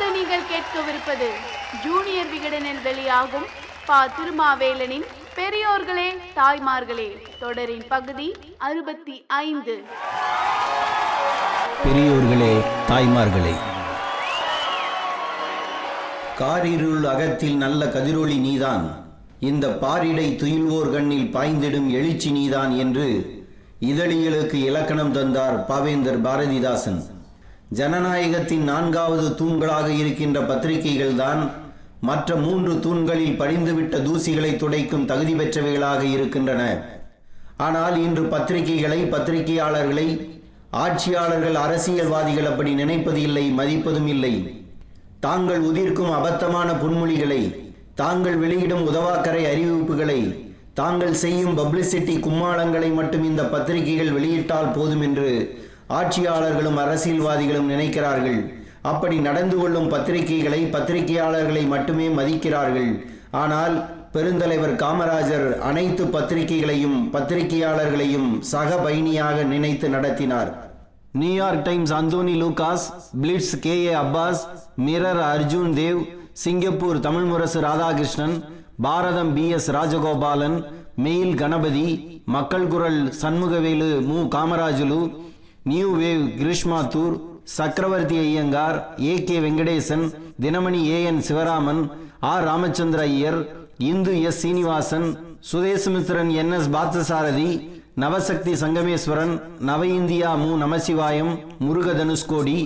இப்போது நீங்கள் கேட்கவிருப்பது ஜூனியர் விகடனில் வெளியாகும் பா. திருமாவேலனின் பெரியோர்களே தாய்மார்களே தொடரின் பகுதி அறுபத்தி ஐந்து. பெரியோர்களே தாய்மார்களே காரிருள் அகத்தில் நல்ல கதிரொளி நீதான். இந்த பாரிடை துயில்வோர் கண்ணில் பாய்ந்திடும் எழுச்சி நீதான் என்று இதழியலுக்கு இலக்கணம் தந்தார் பாவேந்தர் பாரதிதாசன். ஜனநாயகத்தின் நான்காவது தூண்களாக இருக்கின்ற பத்திரிகைகள்தான் மற்ற மூன்று தூண்களில் படிந்துவிட்ட தூசிகளை துடைக்கும் தகுதி பெற்றவைகளாக இருக்கின்றன. ஆனால் இன்று பத்திரிகைகளை பத்திரிகையாளர்களை ஆட்சியாளர்கள் அரசியல்வாதிகள் அப்படி நினைப்பது இல்லை மதிப்பதும் இல்லை. தாங்கள் உதிர்க்கும் அபத்தமான புன்மொழிகளை தாங்கள் வெளியிடும் உதவாக்கரை அறிவிப்புகளை தாங்கள் செய்யும் பப்ளிசிட்டி கும்மாளங்களை மட்டும் இந்த பத்திரிகைகள் வெளியிட்டால் போதும் என்று ஆட்சியாளர்களும் அரசியல்வாதிகளும் நினைக்கிறார்கள். அப்படி நடந்து கொள்ளும் பத்திரிகைகளை பத்திரிகையாளர்களை மட்டுமே மதிக்கிறார்கள். ஆனால் பெருந்தலைவர் காமராஜர் அனைத்து பத்திரிகைகளையும் பத்திரிகையாளர்களையும் சக பயணியாக நினைத்து நடத்தினார். New York Times Anthony Lukas Blitz K A Abbas Mirror Arjun Dev Singapore Tamil Murasu Radhakrishnan Bharatam P S Rajagopalan Mail Ganapathi Makkal Kural Shanmugavelu Mu. Kamarajulu New Wave Krishmathur Chakravarthi Iyengar A K Venkatesan Dinamani A N Sivaraman R Ramachandra Iyer Hindu S Srinivasan Swadesamitran N S Parthasarathy Navasakthi Sangameswaran Nava India Mu Namasivayam Muruga Dhanushkodi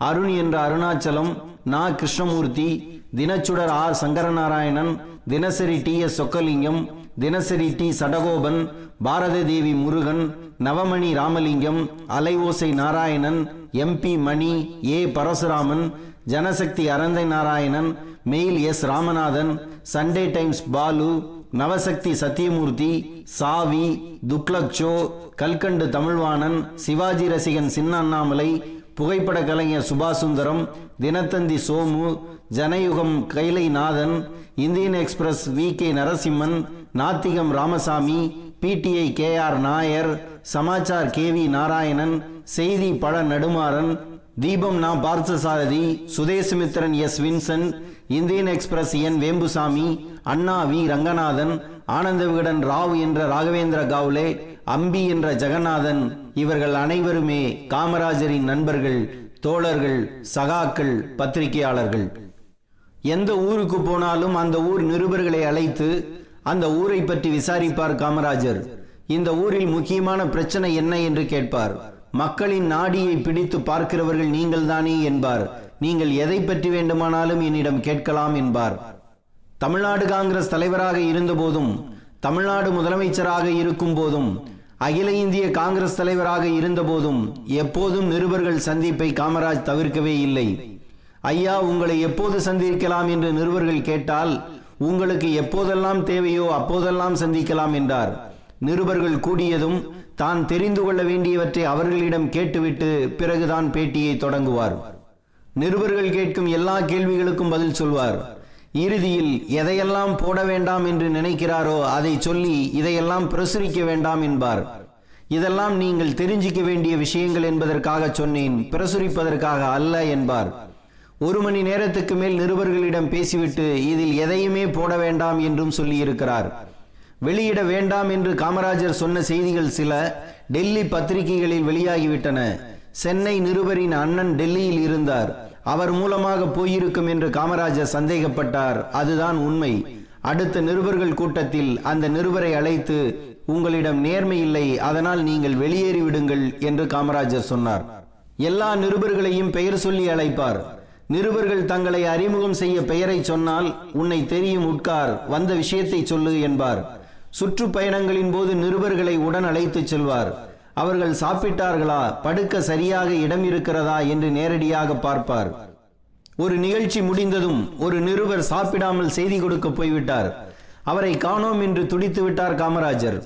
Arun என்ற அருணாச்சலம் நா Krishnamurthy Dinachudar R Sankaranarayanan தினசரி T S Chockalingam Dinasari T Sadagopan Bharata Devi Murugan Navamani Ramalingam Alaiosai Narayanan MP Mani A Parasuraman Janasakthi Aranthai Narayanan Mail S Ramanathan Sunday Times Balu Navasakthi Sathyamurthy Savi துக்லக்ஷோ Kalkandu Tamilvanan Sivaji Rasigan Chinna Annamalai புகைப்பட கலைஞர் Subasundaram Dinathanthi Somu Janayugam Kailainathan Indian Express V K Narasimhan Nathigam Ramasamy PTI K R Nair Samachar K V Narayanan செய்தி Pazha Nedumaran Deepam Na Parthasarathy Swadesamitran S Vinson Indian Express N Vembusamy Anna V Ranganathan Ananda Vikatan Rao என்ற ராகவேந்திர காவ்லே அம்பி என்ற ஜெகநாதன் இவர்கள் அனைவருமே காமராஜரின் நண்பர்கள் தோழர்கள் சகாக்கள் பத்திரிகையாளர்கள். எந்த ஊருக்கு போனாலும் அந்த ஊர் நிருபர்களை அழைத்து அந்த ஊரை பற்றி விசாரிப்பார் காமராஜர். இந்த ஊரில் முக்கியமான பிரச்சனை என்ன என்று கேட்பார். மக்களின் நாடியை பிடித்து பார்க்கிறவர்கள் நீங்கள் தானே என்பார். நீங்கள் எதை பற்றி வேண்டுமானாலும் என்னிடம் கேட்கலாம் என்பார். தமிழ்நாடு காங்கிரஸ் தலைவராக இருந்தபோதும் தமிழ்நாடு முதலமைச்சராக இருக்கும் போதும் அகில இந்திய காங்கிரஸ் தலைவராக இருந்தபோதும் எப்போதும் நிருபர்கள் சந்திப்பை காமராஜ் தவிர்க்கவே இல்லை. ஐயா உங்களை எப்போது சந்திக்கலாம் என்று நிருபர்கள் கேட்டால் உங்களுக்கு எப்போதெல்லாம் தேவையோ அப்போதெல்லாம் சந்திக்கலாம் என்றார். நிருபர்கள் கூடியதும் தான் தெரிந்து கொள்ள வேண்டியவற்றை அவர்களிடம் கேட்டுவிட்டு பிறகுதான் பேட்டியை தொடங்குவார். நிருபர்கள் கேட்கும் எல்லா கேள்விகளுக்கும் பதில் சொல்வார். இறுதியில் எதையெல்லாம் போட வேண்டாம் என்று நினைக்கிறாரோ அதை சொல்லி இதையெல்லாம் பிரசுரிக்க வேண்டாம் என்பார். இதெல்லாம் நீங்கள் தெரிஞ்சிக்க வேண்டிய விஷயங்கள் என்பதற்காக சொன்னேன். பிரசுரிப்பதற்காக அல்ல என்பார். ஒரு மணி நேரத்துக்கு மேல் நிருபர்களிடம் பேசிவிட்டு இதில் எதையுமே போட வேண்டாம் என்றும் சொல்லியிருக்கிறார். வெளியிட வேண்டாம் என்று காமராஜர் சொன்ன செய்திகள் சில டெல்லி பத்திரிகைகளில் வெளியாகிவிட்டன. சென்னை நிருபரின் அண்ணன் டெல்லியில் இருந்தார். அவர் மூலமாக போயிருக்கும் என்று காமராஜர் சந்தேகப்பட்டார். அதுதான் உண்மை. அடுத்த நிருபர்கள் கூட்டத்தில் அந்த நிருபரை அழைத்து உங்களிடம் நேர்மை இல்லை அதனால் நீங்கள் வெளியேறிவிடுங்கள் என்று காமராஜர் சொன்னார். எல்லா நிருபர்களையும் பெயர் சொல்லி அழைப்பார். நிருபர்கள் தங்களை அறிமுகம் செய்ய பெயரை சொன்னால் உன்னை தெரியும் உட்கார் வந்த விஷயத்தை சொல்லு என்பார். சுற்றுப்பயணங்களின் போது நிருபர்களை உடன் அழைத்துச் செல்வார். அவர்கள் சாப்பிட்டார்களா? படுக்க சரியாக இடம் இருக்கிறதா? என்று நேரடியாக பார்ப்பார். ஒரு நிகழ்ச்சி முடிந்ததும் ஒரு நிருபர் சாப்பிடாமல் செய்தி கொடுக்க போய்விட்டார். அவரை காணோம் என்று துடித்து விட்டார் காமராஜர்.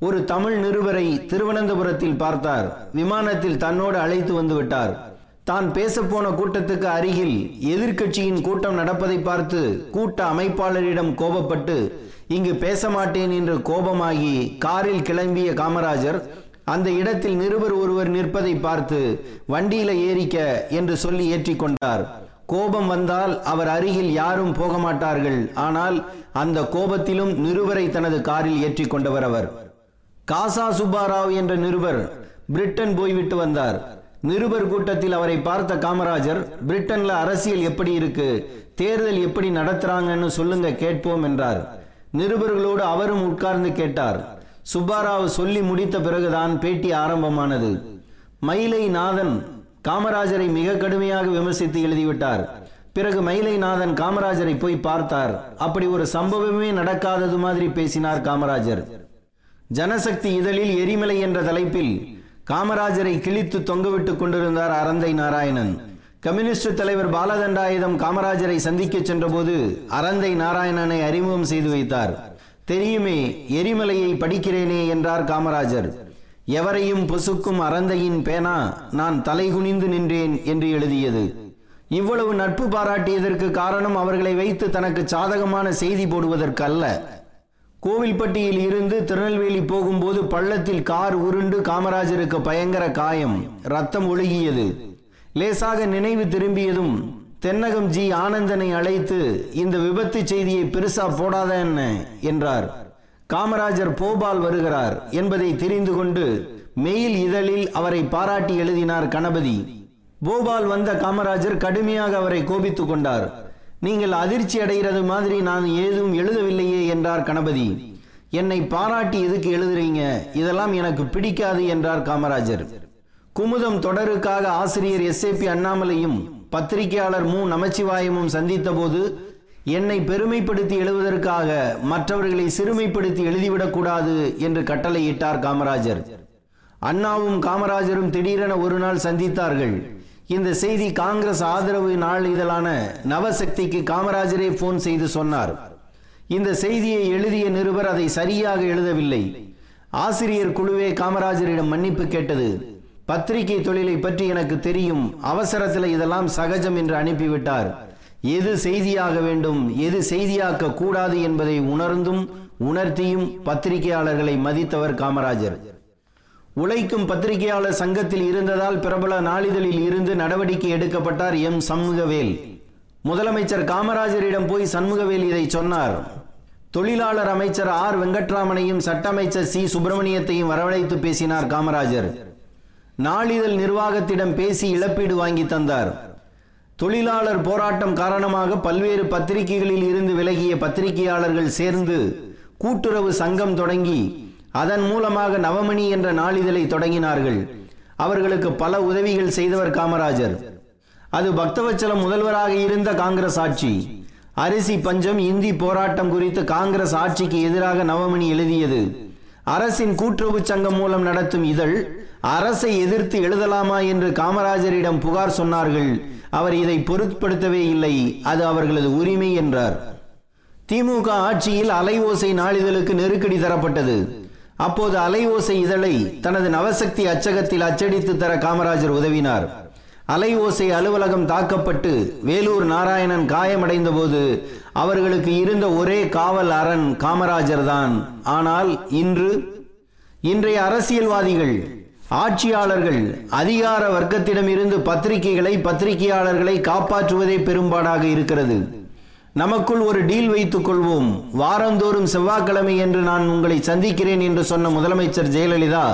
ஒரு தமிழ் நிருபரை திருவனந்தபுரத்தில் பார்த்தார். விமானத்தில் தன்னோடு அழைத்து வந்து விட்டார். தான் பேசப்போன கூட்டத்துக்கு அருகில் எதிர்க்கட்சியின் கூட்டம் நடப்பதை பார்த்து கூட்ட அமைப்பாளரிடம் கோபப்பட்டு இங்கு பேச மாட்டேன் என்று கோபமாகி காரில் கிளம்பிய காமராஜர் அந்த இடத்தில் நிருபர் ஒருவர் நிற்பதை பார்த்து வண்டியில ஏறிக்க என்று சொல்லி ஏற்றிக்கொண்டார். கோபம் வந்தால் அவர் அருகில் யாரும் போக மாட்டார்கள் ஆனால் அந்த கோபத்திலும் நிருபரை தனது காரில் ஏற்றிக் கொண்டவர் அவர். காசா சுப்பாராவ் என்ற நிருபர் பிரிட்டன் போய்விட்டு வந்தார். நிருபர் கூட்டத்தில் அவரை பார்த்த காமராஜர் பிரிட்டன்ல அரசியல் எப்படி இருக்கு? தேர்தல் எப்படி நடத்துறாங்கன்னு சொல்லுங்க கேட்போம் என்றார். நிருபர்களோடு அவரும் உட்கார்ந்து கேட்டார். சுப்பாராவ் சொல்லி முடித்த பிறகுதான் பேட்டி ஆரம்பமானது. மயிலை நாதன் காமராஜரை மிக கடுமையாக விமர்சித்து எழுதிவிட்டார். பிறகு மயிலை நாதன் காமராஜரை போய் பார்த்தார். அப்படி ஒரு சம்பவமே நடக்காதது மாதிரி பேசினார் காமராஜர். ஜனசக்தி இதழில் எரிமலை என்ற தலைப்பில் காமராஜரை கிழித்து தொங்கவிட்டுக் கொண்டிருந்தார் அரந்தை நாராயணன். கம்யூனிஸ்ட் தலைவர் பாலதண்டாயுதம் காமராஜரை சந்திக்க சென்றபோது அரந்தை நாராயணனை அறிமுகம் செய்து வைத்தார். தெரியுமே எரிமலையை படிக்கிறேனே என்றார் காமராஜர். எவரையும் பொசுக்கும் அரந்தையின் பேனா நான் தலைகுனிந்து நின்றேன் என்று எழுதியது. இவ்வளவு நட்பு பாராட்டியதற்கு காரணம் அவர்களை வைத்து தனக்கு சாதகமான செய்தி போடுவதற்கு அல்ல கோவில்பட்டியில் இருந்து திருநெல்வேலி போகும்போது பள்ளத்தில் கார் உருண்டு காமராஜருக்கு பயங்கர காயம் ரத்தம் ஒழுகியது. லேசாக நினைவு திரும்பியதும் தென்னகம் ஜி ஆனந்தனை அழைத்து இந்த விபத்து செய்தியை பெருசா போடாத என்ன? என்றார். காமராஜர் போபால் வருகிறார் என்பதை தெரிந்து கொண்டு மெயில் இதழில் அவரை பாராட்டி எழுதினார் கணபதி. போபால் வந்த காமராஜர் கடுமையாக அவரை கோபித்துக் கொண்டார். நீங்கள் அதிர்ச்சி அடைகிறது மாதிரி நான் ஏதும் எழுதவில்லையே என்றார் கணபதி. என்னை பாராட்டி எதுக்கு எழுதுறீங்க? இதெல்லாம் எனக்கு பிடிக்காது என்றார் காமராஜர். குமுதம் தொடருக்காக ஆசிரியர் எஸ்ஏபி அண்ணாமலையும் பத்திரிகையாளர் மு. நமச்சிவாயமும் சந்தித்த போது என்னை பெருமைப்படுத்தி எழுதுவதற்காக மற்றவர்களை சிறுமைப்படுத்தி எழுதிவிடக்கூடாது என்று கட்டளையிட்டார் காமராஜர். அண்ணாவும் காமராஜரும் திடீரென ஒரு நாள் சந்தித்தார்கள். இந்த செய்தி காங்கிரஸ் ஆதரவு நாள் இதழான நவசக்திக்கு காமராஜரே போன் செய்து சொன்னார். இந்த செய்தியை எழுதிய நிருபர் அதை சரியாக எழுதவில்லை. ஆசிரியர் குழுவே காமராஜரிடம் மன்னிப்பு கேட்டது. பத்திரிகை தொழிலை பற்றி எனக்கு தெரியும். அவசரத்தில் இதெல்லாம் சகஜம் என்று அனுப்பிவிட்டார். எது செய்தியாக வேண்டும் எது செய்தியாக்க கூடாது என்பதை உணர்ந்தும் உணர்த்தியும் பத்திரிகையாளர்களை மதித்தவர் காமராஜர். உழைக்கும் பத்திரிகையாளர் சங்கத்தில் இருந்ததால் பிரபல நாளிதழில் இருந்து நடவடிக்கை எடுக்கப்பட்டார் எம். சண்முகவேல். முதலமைச்சர் காமராஜரிடம் போய் சண்முகவேல் இதை சொன்னார். தொழிலாளர் அமைச்சர் ஆர். வெங்கட்ராமனையும் சட்ட அமைச்சர் சி. சுப்பிரமணியத்தையும் வரவழைத்து பேசினார் காமராஜர். நாளிதழ் நிர்வாகத்திடம் பேசி இழப்பீடு வாங்கி தந்தார். தொழிலாளர் போராட்டம் காரணமாக பல்வேறு பத்திரிகைகளில் இருந்து விலகிய பத்திரிகையாளர்கள் சேர்ந்து கூட்டுறவு சங்கம் தொடங்கி அதன் மூலமாக நவமணி என்ற நாளிதழை தொடங்கினார்கள். அவர்களுக்கு பல உதவிகள் செய்தவர் காமராஜர். அது பக்தவச்சலம் முதல்வராக இருந்த காங்கிரஸ் ஆட்சி. அரிசி பஞ்சம் இந்தி போராட்டம் குறித்து காங்கிரஸ் ஆட்சிக்கு எதிராக நவமணி எழுதியது. அரசின் கூட்டுறவு சங்கம் மூலம் நடத்தும் இதழ் அரசை எதிர்த்து எழுதலாமா என்று காமராஜரிடம் புகார் சொன்னார்கள். அவர் இதை பொருட்படுத்தவே இல்லை. அது அவர்களது உரிமை என்றார். திமுக ஆட்சியில் அலைவோசை நாளிதழுக்கு நெருக்கடி தரப்பட்டது. அப்போது அலைவோசை இதழை தனது நவசக்தி அச்சகத்தில் அச்சடித்து தர காமராஜர் உதவினார். அலை ஓசை அலுவலகம் தாக்கப்பட்டு வேலூர் நாராயணன் காயமடைந்த போது அவர்களுக்கு இருந்த ஒரே காவல் அரண் காமராஜர் தான் ஆனால் இன்று இன்றைய அரசியல்வாதிகள் ஆட்சியாளர்கள் அதிகார வர்க்கத்திடம் இருந்து பத்திரிகைகளை பத்திரிகையாளர்களை காப்பாற்றுவதே பெரும்பாடாக இருக்கிறது. நமக்குள் ஒரு டீல் வைத்துக் கொள்வோம். வாரந்தோறும் செவ்வாய்க்கிழமை என்று நான் உங்களை சந்திக்கிறேன் என்று சொன்ன முதலமைச்சர் ஜெயலலிதா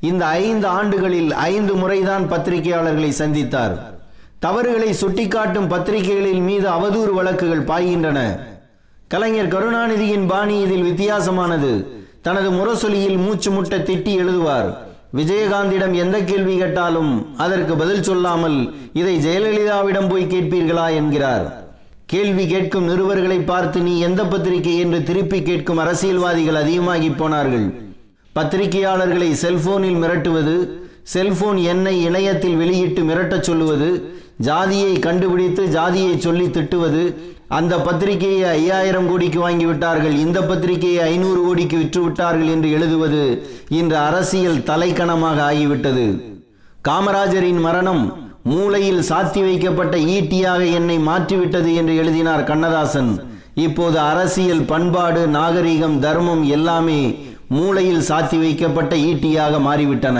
இந்த ஐந்து ஆண்டுகளில் ஐந்து முறைதான் பத்திரிகையாளர்களை சந்தித்தார். தவறுகளை சுட்டிக்காட்டும் பத்திரிகைகளின் மீது அவதூறு வழக்குகள் பாய்கின்றன. கலைஞர் கருணாநிதியின் பாணி இதில் வித்தியாசமானது. தனது முரசொலியில் மூச்சு முட்ட திட்டி எழுதுவார். விஜயகாந்திடம் எந்த கேள்வி கேட்டாலும் அதற்கு பதில் சொல்லாமல் இதை ஜெயலலிதாவிடம் போய் கேட்பீர்களா என்கிறார். கேள்வி கேட்கும் நிருபர்களை பார்த்து நீ எந்த பத்திரிகை என்று திருப்பி கேட்கும் அரசியல்வாதிகள் அதிகமாகி போனார்கள். பத்திரிகையாளர்களை செல்போனில் மிரட்டுவது செல்போன் எண்ணை இணையத்தில் வெளியிட்டு மிரட்டச் சொல்லுவது ஜாதியை கண்டுபிடித்து ஜாதியை சொல்லி திட்டுவது அந்த பத்திரிகையை ஐயாயிரம் கோடிக்கு வாங்கி விட்டார்கள் இந்த பத்திரிகையை ஐநூறு கோடிக்கு விற்றுவிட்டார்கள் என்று எழுதுவது இன்று அரசியல் தலைக்கணமாக ஆகிவிட்டது. காமராஜரின் மரணம் மூளையில் சாத்தி வைக்கப்பட்ட ஈட்டியாக என்னை மாற்றிவிட்டது என்று எழுதினார் கண்ணதாசன். இப்போது அரசியல் பண்பாடு நாகரிகம் தர்மம் எல்லாமே மூளையில் சாத்தி வைக்கப்பட்ட ஈட்டியாக மாறிவிட்டன.